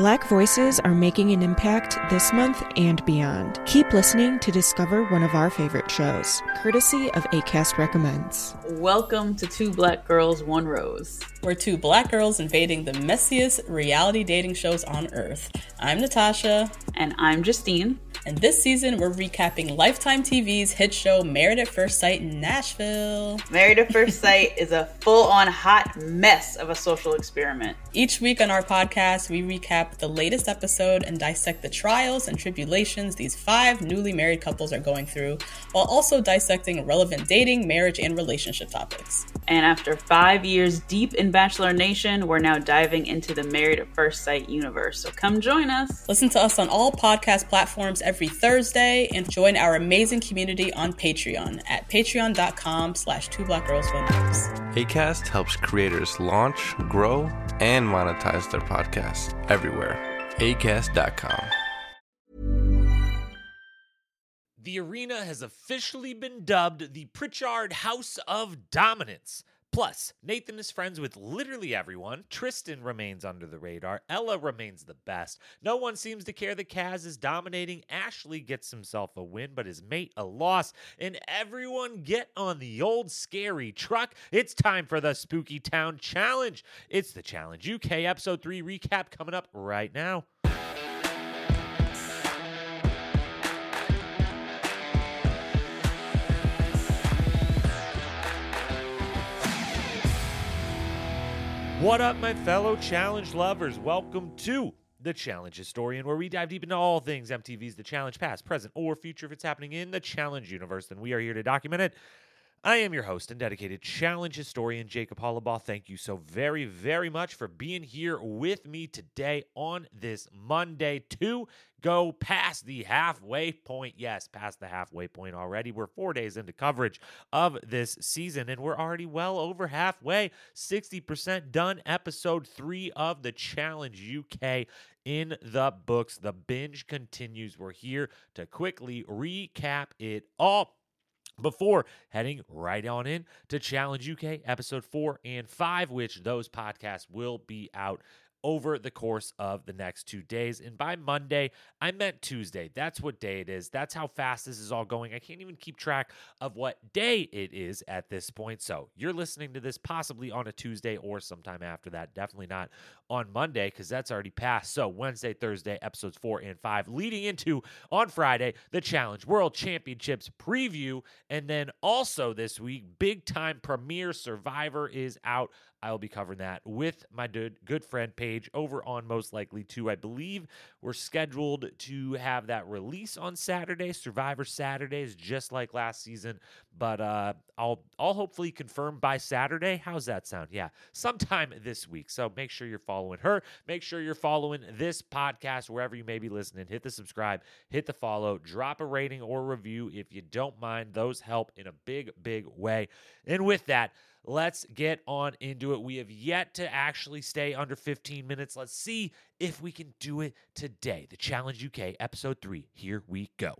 Black voices are making an impact this month and beyond. Keep listening to discover one of our favorite shows, courtesy of ACAST Recommends. Welcome to Two Black Girls, One Rose. We're two black girls invading the messiest reality dating shows on earth. I'm Natasha. And I'm Justine. And this season, we're recapping Lifetime TV's hit show Married at First Sight in Nashville. Married at First Sight is a full on hot mess of a social experiment. Each week on our podcast, we recap the latest episode and dissect the trials and tribulations these five newly married couples are going through, while also dissecting relevant dating, marriage, and relationship topics. And after five years deep in Bachelor Nation, we're now diving into the Married at First Sight universe. So come join us. Listen to us on all podcast platforms every Thursday and join our amazing community on Patreon at patreon.com slash two black girls one ACAST helps creators launch, grow, and monetize their podcasts everywhere. ACAST.com. The arena has officially been dubbed the Pritchard House of Dominance. Plus, Nathan is friends with literally everyone. Tristan remains under the radar. Ella remains the best. No one seems to care that Kaz is dominating. Ashley gets himself a win, but his mate a loss. And everyone get on the old scary truck. It's time for the Spooky Town Challenge. It's the Challenge UK Episode 3 recap coming up right now. What up, my fellow challenge lovers? Welcome to the Challenge Historian, where we dive deep into all things MTV's The Challenge, past, present, or future. If it's happening in the Challenge universe, then we are here to document it. I am your host and dedicated challenge historian, Jacob Hollabaugh. Thank you so very, very much for being here with me today on this Monday to go past the halfway point. Yes, past the halfway point already. We're four days into coverage of this season, and we're already well over halfway. 60% done. Episode three of the Challenge UK in the books. The binge continues. We're here to quickly recap it all before heading right on in to Challenge UK episode 4 and 5 which those podcasts will be out over the course of the next two days. And by Monday, I meant Tuesday. That's what day it is. That's how fast this is all going. I can't even keep track of what day it is at this point. So you're listening to this possibly on a Tuesday or sometime after that. Definitely not on Monday because that's already passed. So Wednesday, Thursday, episodes four and five, leading into on Friday, the Challenge World Championships preview. And then also this week, big time premiere Survivor is out. I will be covering that with my good, good friend Paige over on Most Likely to. I believe we're scheduled to have that release on Saturday. Survivor Saturdays, just like last season. But uh, I'll I'll hopefully confirm by Saturday. How's that sound? Yeah, sometime this week. So make sure you're following her. Make sure you're following this podcast wherever you may be listening. Hit the subscribe, hit the follow, drop a rating or review if you don't mind. Those help in a big, big way. And with that. Let's get on into it. We have yet to actually stay under 15 minutes. Let's see if we can do it today. The Challenge UK, episode three. Here we go.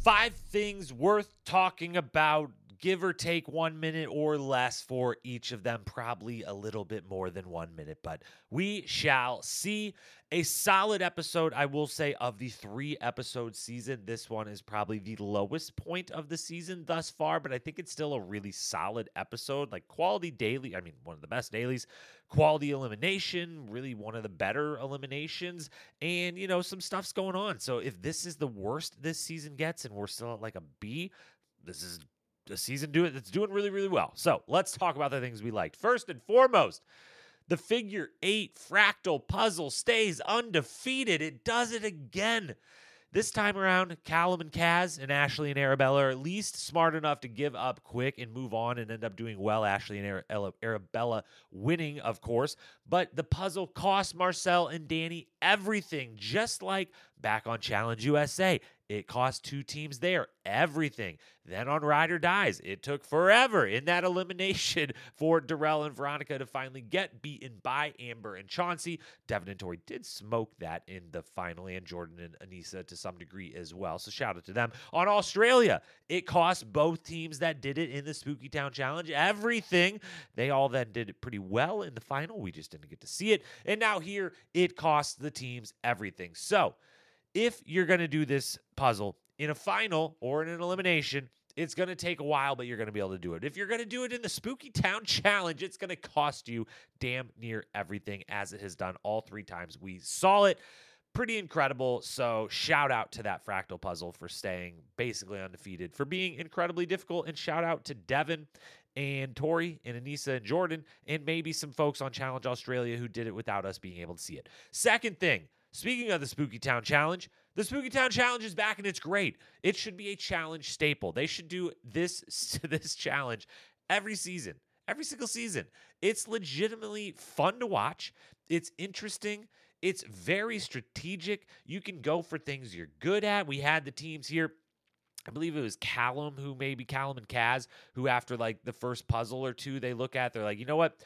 Five things worth talking about give or take one minute or less for each of them, probably a little bit more than one minute, but we shall see. A solid episode, I will say, of the three episode season. This one is probably the lowest point of the season thus far, but I think it's still a really solid episode. Like quality daily, I mean, one of the best dailies, quality elimination, really one of the better eliminations, and you know, some stuff's going on. So if this is the worst this season gets and we're still at like a B, this is a season do it that's doing really really well. So let's talk about the things we liked. First and foremost, the figure eight fractal puzzle stays undefeated. It does it again. This time around, Callum and Kaz and Ashley and Arabella are at least smart enough to give up quick and move on and end up doing well. Ashley and Arabella winning, of course. But the puzzle cost Marcel and Danny everything, just like back on Challenge USA. It cost two teams there everything. Then on Ride or Dies, it took forever in that elimination for Darrell and Veronica to finally get beaten by Amber and Chauncey. Devin and Tori did smoke that in the final, and Jordan and Aneesa to some degree as well. So shout out to them. On Australia, it cost both teams that did it in the Spooky Town Challenge everything. They all then did it pretty well in the final. We just didn't get to see it. And now here, it costs the teams everything. So, if you're going to do this puzzle in a final or in an elimination, it's going to take a while, but you're going to be able to do it. If you're going to do it in the Spooky Town Challenge, it's going to cost you damn near everything as it has done all three times we saw it. Pretty incredible. So, shout out to that fractal puzzle for staying basically undefeated, for being incredibly difficult. And shout out to Devin and Tori and Aneesa and Jordan, and maybe some folks on Challenge Australia who did it without us being able to see it. Second thing, Speaking of the Spooky Town Challenge, the Spooky Town Challenge is back and it's great. It should be a challenge staple. They should do this this challenge every season, every single season. It's legitimately fun to watch. It's interesting. It's very strategic. You can go for things you're good at. We had the teams here I believe it was Callum who maybe Callum and Kaz who after like the first puzzle or two they look at they're like, "You know what?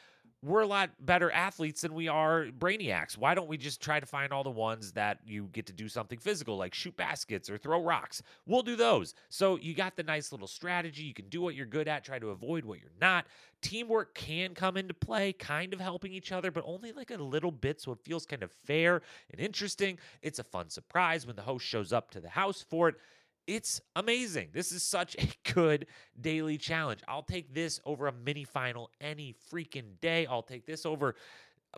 We're a lot better athletes than we are brainiacs. Why don't we just try to find all the ones that you get to do something physical, like shoot baskets or throw rocks? We'll do those. So you got the nice little strategy. You can do what you're good at, try to avoid what you're not. Teamwork can come into play, kind of helping each other, but only like a little bit. So it feels kind of fair and interesting. It's a fun surprise when the host shows up to the house for it. It's amazing. This is such a good daily challenge. I'll take this over a mini final any freaking day. I'll take this over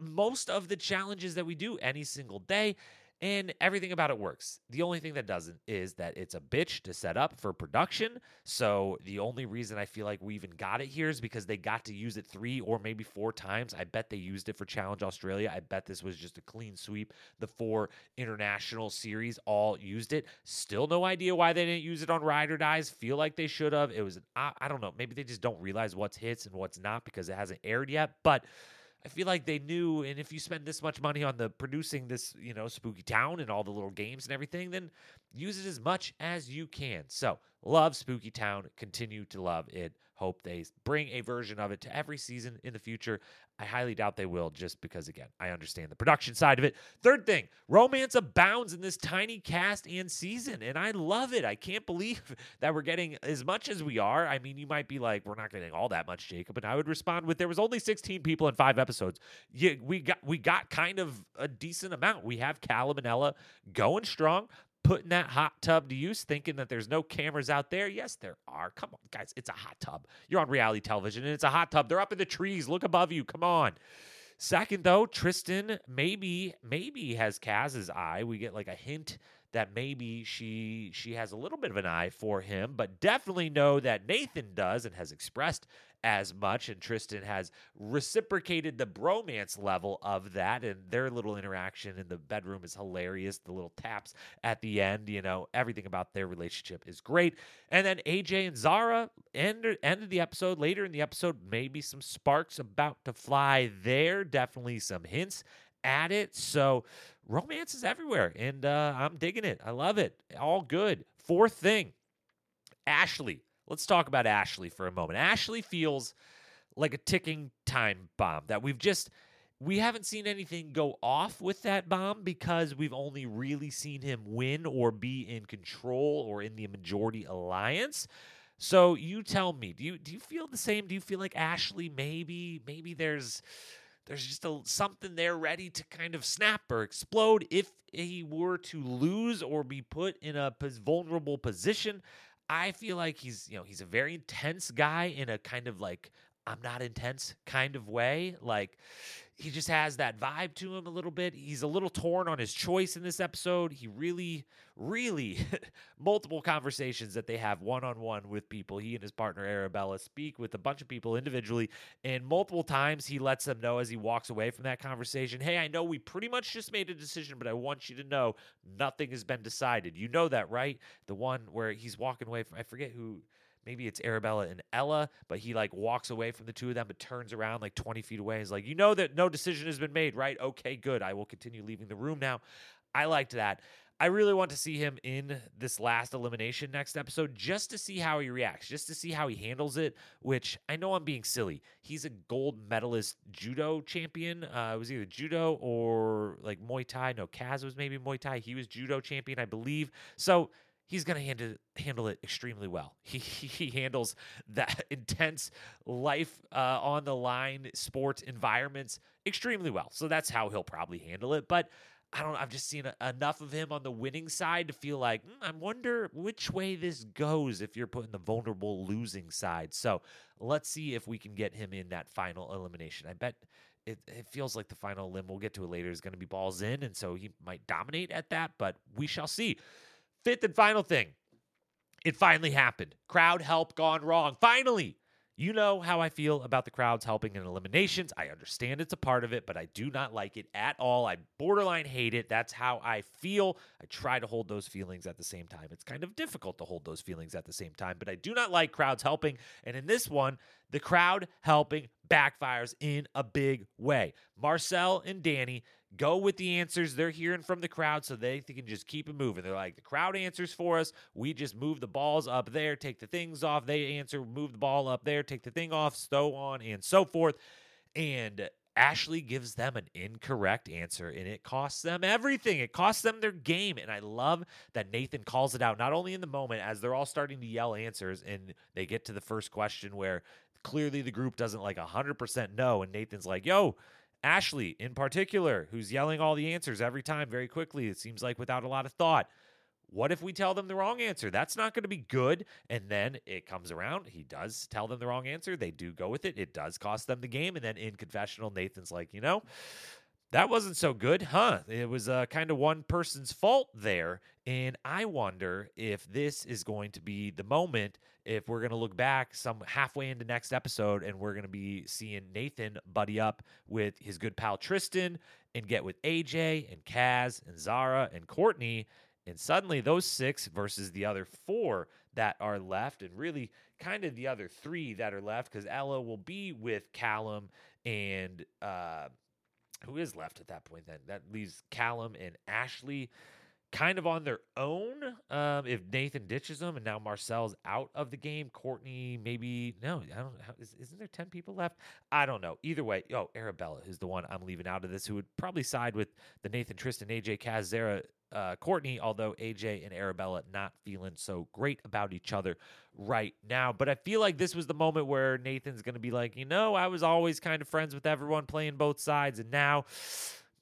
most of the challenges that we do any single day and everything about it works. The only thing that doesn't is that it's a bitch to set up for production. So the only reason I feel like we even got it here is because they got to use it three or maybe four times. I bet they used it for Challenge Australia. I bet this was just a clean sweep. The four international series all used it. Still no idea why they didn't use it on Ride or Dies. Feel like they should have. It was, I, I don't know. Maybe they just don't realize what's hits and what's not because it hasn't aired yet. But I feel like they knew, and if you spend this much money on the producing this, you know, spooky town and all the little games and everything, then use it as much as you can. So love Spooky Town, continue to love it. Hope they bring a version of it to every season in the future. I highly doubt they will, just because, again, I understand the production side of it. Third thing, romance abounds in this tiny cast and season, and I love it. I can't believe that we're getting as much as we are. I mean, you might be like, we're not getting all that much, Jacob, and I would respond with, there was only 16 people in five episodes. Yeah, we got we got kind of a decent amount. We have Callum and Ella going strong putting that hot tub to use, thinking that there's no cameras out there. Yes, there are. Come on, guys. It's a hot tub. You're on reality television and it's a hot tub. They're up in the trees. Look above you. Come on. Second, though, Tristan maybe, maybe has Kaz's eye. We get like a hint that maybe she she has a little bit of an eye for him, but definitely know that Nathan does and has expressed as much. And Tristan has reciprocated the bromance level of that. And their little interaction in the bedroom is hilarious. The little taps at the end, you know, everything about their relationship is great. And then AJ and Zara end, ended the episode. Later in the episode, maybe some sparks about to fly there. Definitely some hints at it. So romance is everywhere. And uh, I'm digging it. I love it. All good. Fourth thing Ashley Let's talk about Ashley for a moment. Ashley feels like a ticking time bomb that we've just we haven't seen anything go off with that bomb because we've only really seen him win or be in control or in the majority alliance. So you tell me, do you do you feel the same? Do you feel like Ashley maybe maybe there's there's just a, something there ready to kind of snap or explode if he were to lose or be put in a vulnerable position. I feel like he's, you know, he's a very intense guy in a kind of like I'm not intense kind of way. Like he just has that vibe to him a little bit. He's a little torn on his choice in this episode. He really, really multiple conversations that they have one on one with people. He and his partner Arabella speak with a bunch of people individually, and multiple times he lets them know as he walks away from that conversation, "Hey, I know we pretty much just made a decision, but I want you to know nothing has been decided. You know that, right? The one where he's walking away from I forget who maybe it's Arabella and Ella, but he like walks away from the two of them, but turns around like 20 feet away. He's like, you know that no decision has been made, right? Okay, good. I will continue leaving the room now. I liked that. I really want to see him in this last elimination next episode just to see how he reacts, just to see how he handles it. Which I know I'm being silly. He's a gold medalist judo champion. Uh, it was either judo or like Muay Thai. No, Kaz was maybe Muay Thai. He was judo champion, I believe. So he's going to handle handle it extremely well. He he handles that intense life uh, on the line sport environments extremely well. So that's how he'll probably handle it. But I don't. I've just seen a, enough of him on the winning side to feel like mm, I wonder which way this goes if you're putting the vulnerable losing side. So let's see if we can get him in that final elimination. I bet it, it feels like the final limb we'll get to it later is going to be balls in, and so he might dominate at that. But we shall see. Fifth and final thing. It finally happened. Crowd help gone wrong. Finally, you know how I feel about the crowds helping in eliminations. I understand it's a part of it, but I do not like it at all. I borderline hate it. That's how I feel. I try to hold those feelings at the same time. It's kind of difficult to hold those feelings at the same time, but I do not like crowds helping. And in this one, the crowd helping backfires in a big way. Marcel and Danny go with the answers they're hearing from the crowd so they can just keep it moving. They're like, the crowd answers for us. We just move the balls up there, take the things off. They answer, move the ball up there, take the thing off, so on and so forth. And Ashley gives them an incorrect answer and it costs them everything. It costs them their game. And I love that Nathan calls it out, not only in the moment as they're all starting to yell answers and they get to the first question where clearly the group doesn't like 100% no. And Nathan's like, yo, Ashley in particular, who's yelling all the answers every time very quickly, it seems like without a lot of thought. What if we tell them the wrong answer? That's not going to be good. And then it comes around. He does tell them the wrong answer. They do go with it. It does cost them the game. And then in confessional, Nathan's like, you know, that wasn't so good, huh? It was uh, kind of one person's fault there. And I wonder if this is going to be the moment, if we're going to look back some halfway into next episode and we're going to be seeing Nathan buddy up with his good pal Tristan and get with AJ and Kaz and Zara and Courtney. And suddenly those six versus the other four that are left, and really kind of the other three that are left, because Ella will be with Callum and. Uh, who is left at that point then? That leaves Callum and Ashley kind of on their own. Um, if Nathan ditches them and now Marcel's out of the game, Courtney maybe no, I don't. Is, isn't there ten people left? I don't know. Either way, oh Arabella is the one I'm leaving out of this, who would probably side with the Nathan Tristan AJ Kaz Zara uh, Courtney, although AJ and Arabella not feeling so great about each other right now. But I feel like this was the moment where Nathan's going to be like, you know, I was always kind of friends with everyone playing both sides, and now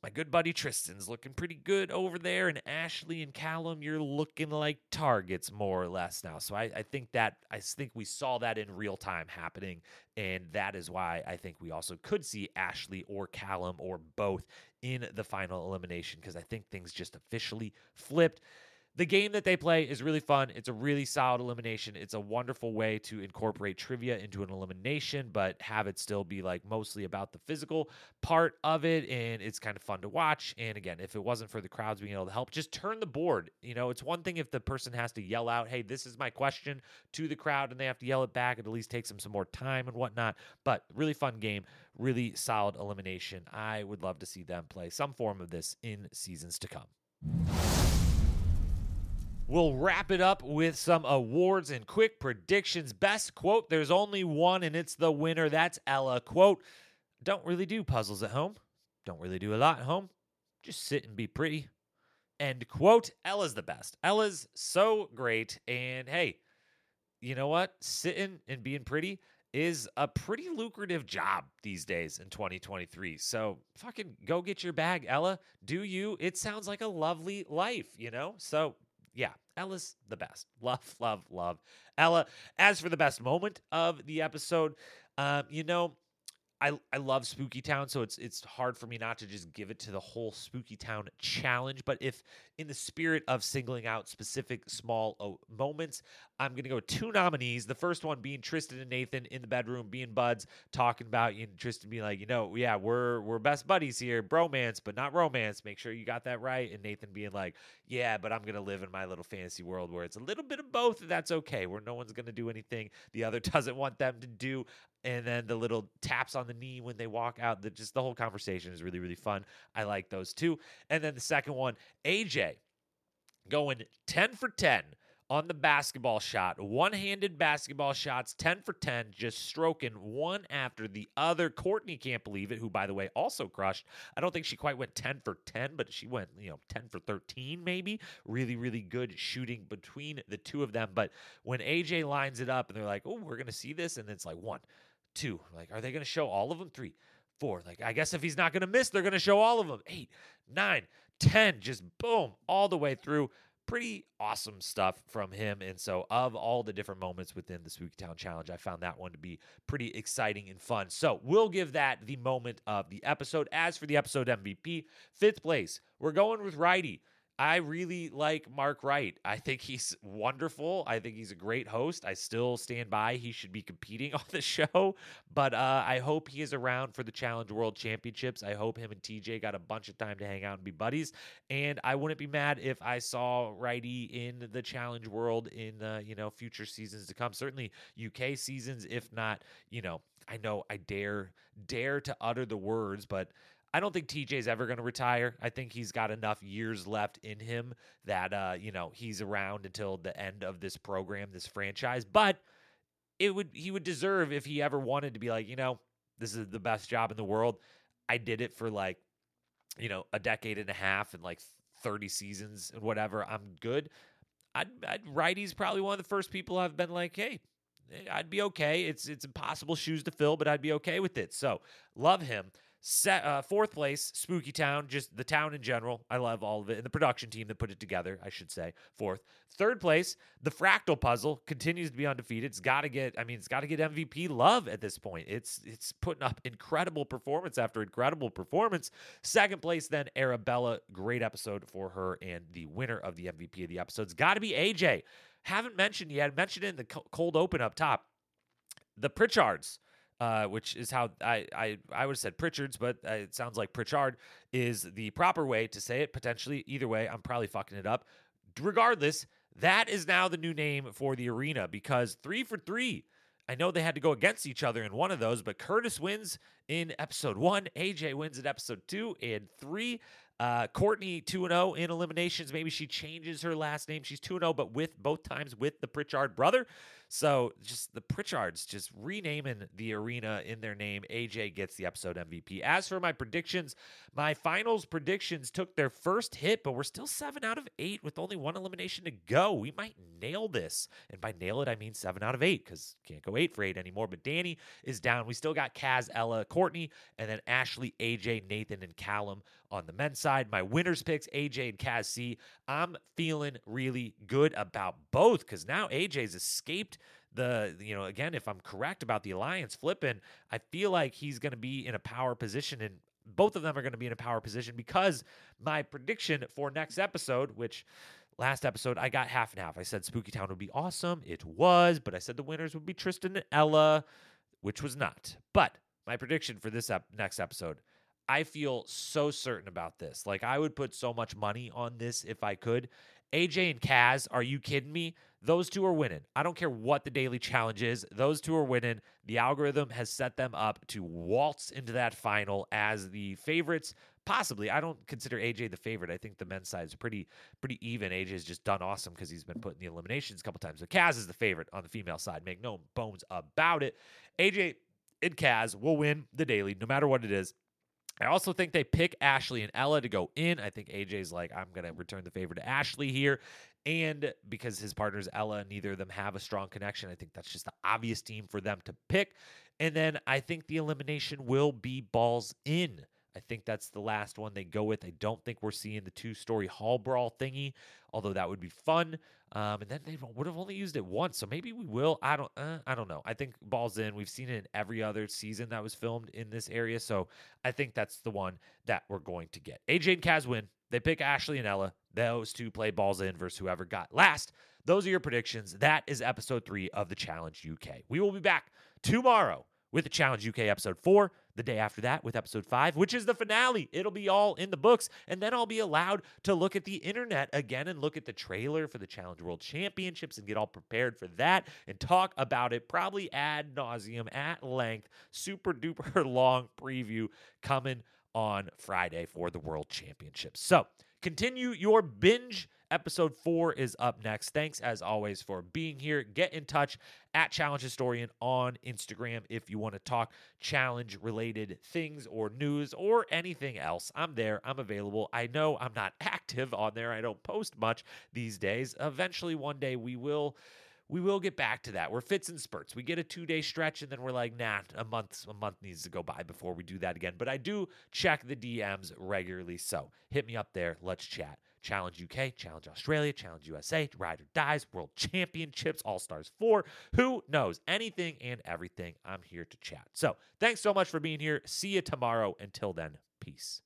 my good buddy Tristan's looking pretty good over there, and Ashley and Callum, you're looking like targets more or less now. So I, I think that I think we saw that in real time happening, and that is why I think we also could see Ashley or Callum or both in the final elimination because I think things just officially flipped the game that they play is really fun. It's a really solid elimination. It's a wonderful way to incorporate trivia into an elimination, but have it still be like mostly about the physical part of it. And it's kind of fun to watch. And again, if it wasn't for the crowds being able to help, just turn the board. You know, it's one thing if the person has to yell out, hey, this is my question to the crowd, and they have to yell it back. It at least takes them some more time and whatnot. But really fun game, really solid elimination. I would love to see them play some form of this in seasons to come. We'll wrap it up with some awards and quick predictions. Best quote there's only one, and it's the winner. That's Ella. Quote Don't really do puzzles at home. Don't really do a lot at home. Just sit and be pretty. End quote. Ella's the best. Ella's so great. And hey, you know what? Sitting and being pretty is a pretty lucrative job these days in 2023. So fucking go get your bag, Ella. Do you? It sounds like a lovely life, you know? So yeah, Ella's the best. Love, love, love Ella. As for the best moment of the episode, um, you know, I, I love Spooky Town, so it's it's hard for me not to just give it to the whole Spooky Town challenge. But if in the spirit of singling out specific small oh, moments, I'm gonna go two nominees. The first one being Tristan and Nathan in the bedroom, being buds, talking about you and Tristan being like, you know, yeah, we're we're best buddies here, bromance, but not romance. Make sure you got that right. And Nathan being like, yeah, but I'm gonna live in my little fantasy world where it's a little bit of both, and that's okay. Where no one's gonna do anything the other doesn't want them to do and then the little taps on the knee when they walk out. The, just the whole conversation is really, really fun. I like those two. And then the second one, AJ. going 10 for 10 on the basketball shot, one handed basketball shots, 10 for 10, just stroking one after the other. Courtney can't believe it, who, by the way, also crushed. I don't think she quite went 10 for 10, but she went, you know, 10 for 13, maybe. Really, really good shooting between the two of them. But when AJ lines it up and they're like, oh, we're going to see this, and it's like one, two, like, are they going to show all of them? Three, four. Like, I guess if he's not going to miss, they're going to show all of them. Eight, nine, ten. just boom, all the way through pretty awesome stuff from him. And so, of all the different moments within the Spooky Town Challenge, I found that one to be pretty exciting and fun. So, we'll give that the moment of the episode. As for the episode MVP, fifth place, we're going with Righty. I really like Mark Wright. I think he's wonderful. I think he's a great host. I still stand by he should be competing on the show, but uh, I hope he is around for the Challenge World Championships. I hope him and TJ got a bunch of time to hang out and be buddies. And I wouldn't be mad if I saw Righty in the Challenge World in uh, you know future seasons to come. Certainly UK seasons, if not, you know, I know I dare dare to utter the words, but I don't think TJ's ever going to retire. I think he's got enough years left in him that uh, you know he's around until the end of this program, this franchise. But it would he would deserve if he ever wanted to be like, you know, this is the best job in the world. I did it for like, you know, a decade and a half and like 30 seasons and whatever. I'm good. I'd, I'd righty's probably one of the first people I've been like, hey, I'd be okay. It's it's impossible shoes to fill, but I'd be okay with it. So love him. Set, uh, fourth place, Spooky Town, just the town in general. I love all of it. And the production team that put it together, I should say. Fourth. Third place, the Fractal Puzzle continues to be undefeated. It's got to get, I mean, it's got to get MVP love at this point. It's it's putting up incredible performance after incredible performance. Second place, then Arabella. Great episode for her. And the winner of the MVP of the episode. It's got to be AJ. Haven't mentioned yet, mentioned in the cold open up top. The Pritchards uh, which is how I, I, I would have said Pritchard's, but uh, it sounds like Pritchard is the proper way to say it. Potentially, either way, I'm probably fucking it up. Regardless, that is now the new name for the arena because three for three. I know they had to go against each other in one of those, but Curtis wins in episode one. AJ wins in episode two and three. Uh, Courtney 2 0 in eliminations. Maybe she changes her last name. She's 2 0, but with both times with the Pritchard brother. So just the Pritchards just renaming the arena in their name. AJ gets the episode MVP. As for my predictions, my finals predictions took their first hit, but we're still seven out of eight with only one elimination to go. We might nail this. And by nail it, I mean seven out of eight because can't go eight for eight anymore. But Danny is down. We still got Kaz, Ella, Courtney, and then Ashley, AJ, Nathan, and Callum on the men's side. My winners picks, AJ and Kaz C. I'm feeling really good about both because now AJ's escaped the you know again if i'm correct about the alliance flipping i feel like he's going to be in a power position and both of them are going to be in a power position because my prediction for next episode which last episode i got half and half i said spooky town would be awesome it was but i said the winners would be tristan and ella which was not but my prediction for this ep- next episode I feel so certain about this. Like I would put so much money on this if I could. AJ and Kaz, are you kidding me? Those two are winning. I don't care what the daily challenge is. Those two are winning. The algorithm has set them up to waltz into that final as the favorites. Possibly, I don't consider AJ the favorite. I think the men's side is pretty pretty even. AJ has just done awesome because he's been put in the eliminations a couple times. But Kaz is the favorite on the female side. Make no bones about it. AJ and Kaz will win the daily, no matter what it is. I also think they pick Ashley and Ella to go in. I think AJ's like, I'm going to return the favor to Ashley here. And because his partner's Ella, neither of them have a strong connection, I think that's just the obvious team for them to pick. And then I think the elimination will be balls in. I think that's the last one they go with. I don't think we're seeing the two story hall brawl thingy, although that would be fun. Um, and then they would have only used it once, so maybe we will. I don't. Uh, I don't know. I think balls in. We've seen it in every other season that was filmed in this area, so I think that's the one that we're going to get. AJ and Kaz win. They pick Ashley and Ella. Those two play balls in versus whoever got last. Those are your predictions. That is episode three of the Challenge UK. We will be back tomorrow with the Challenge UK episode four. The day after that with episode five, which is the finale. It'll be all in the books. And then I'll be allowed to look at the internet again and look at the trailer for the Challenge World Championships and get all prepared for that and talk about it probably ad nauseum at length. Super duper long preview coming on Friday for the World Championships. So continue your binge Episode four is up next. Thanks as always for being here. Get in touch at Challenge Historian on Instagram if you want to talk challenge related things or news or anything else. I'm there. I'm available. I know I'm not active on there. I don't post much these days. Eventually, one day we will we will get back to that. We're fits and spurts. We get a two day stretch and then we're like, nah, a month, a month needs to go by before we do that again. But I do check the DMs regularly. So hit me up there. Let's chat. Challenge UK, Challenge Australia, Challenge USA, Ride or Dies, World Championships, All Stars 4. Who knows? Anything and everything. I'm here to chat. So thanks so much for being here. See you tomorrow. Until then, peace.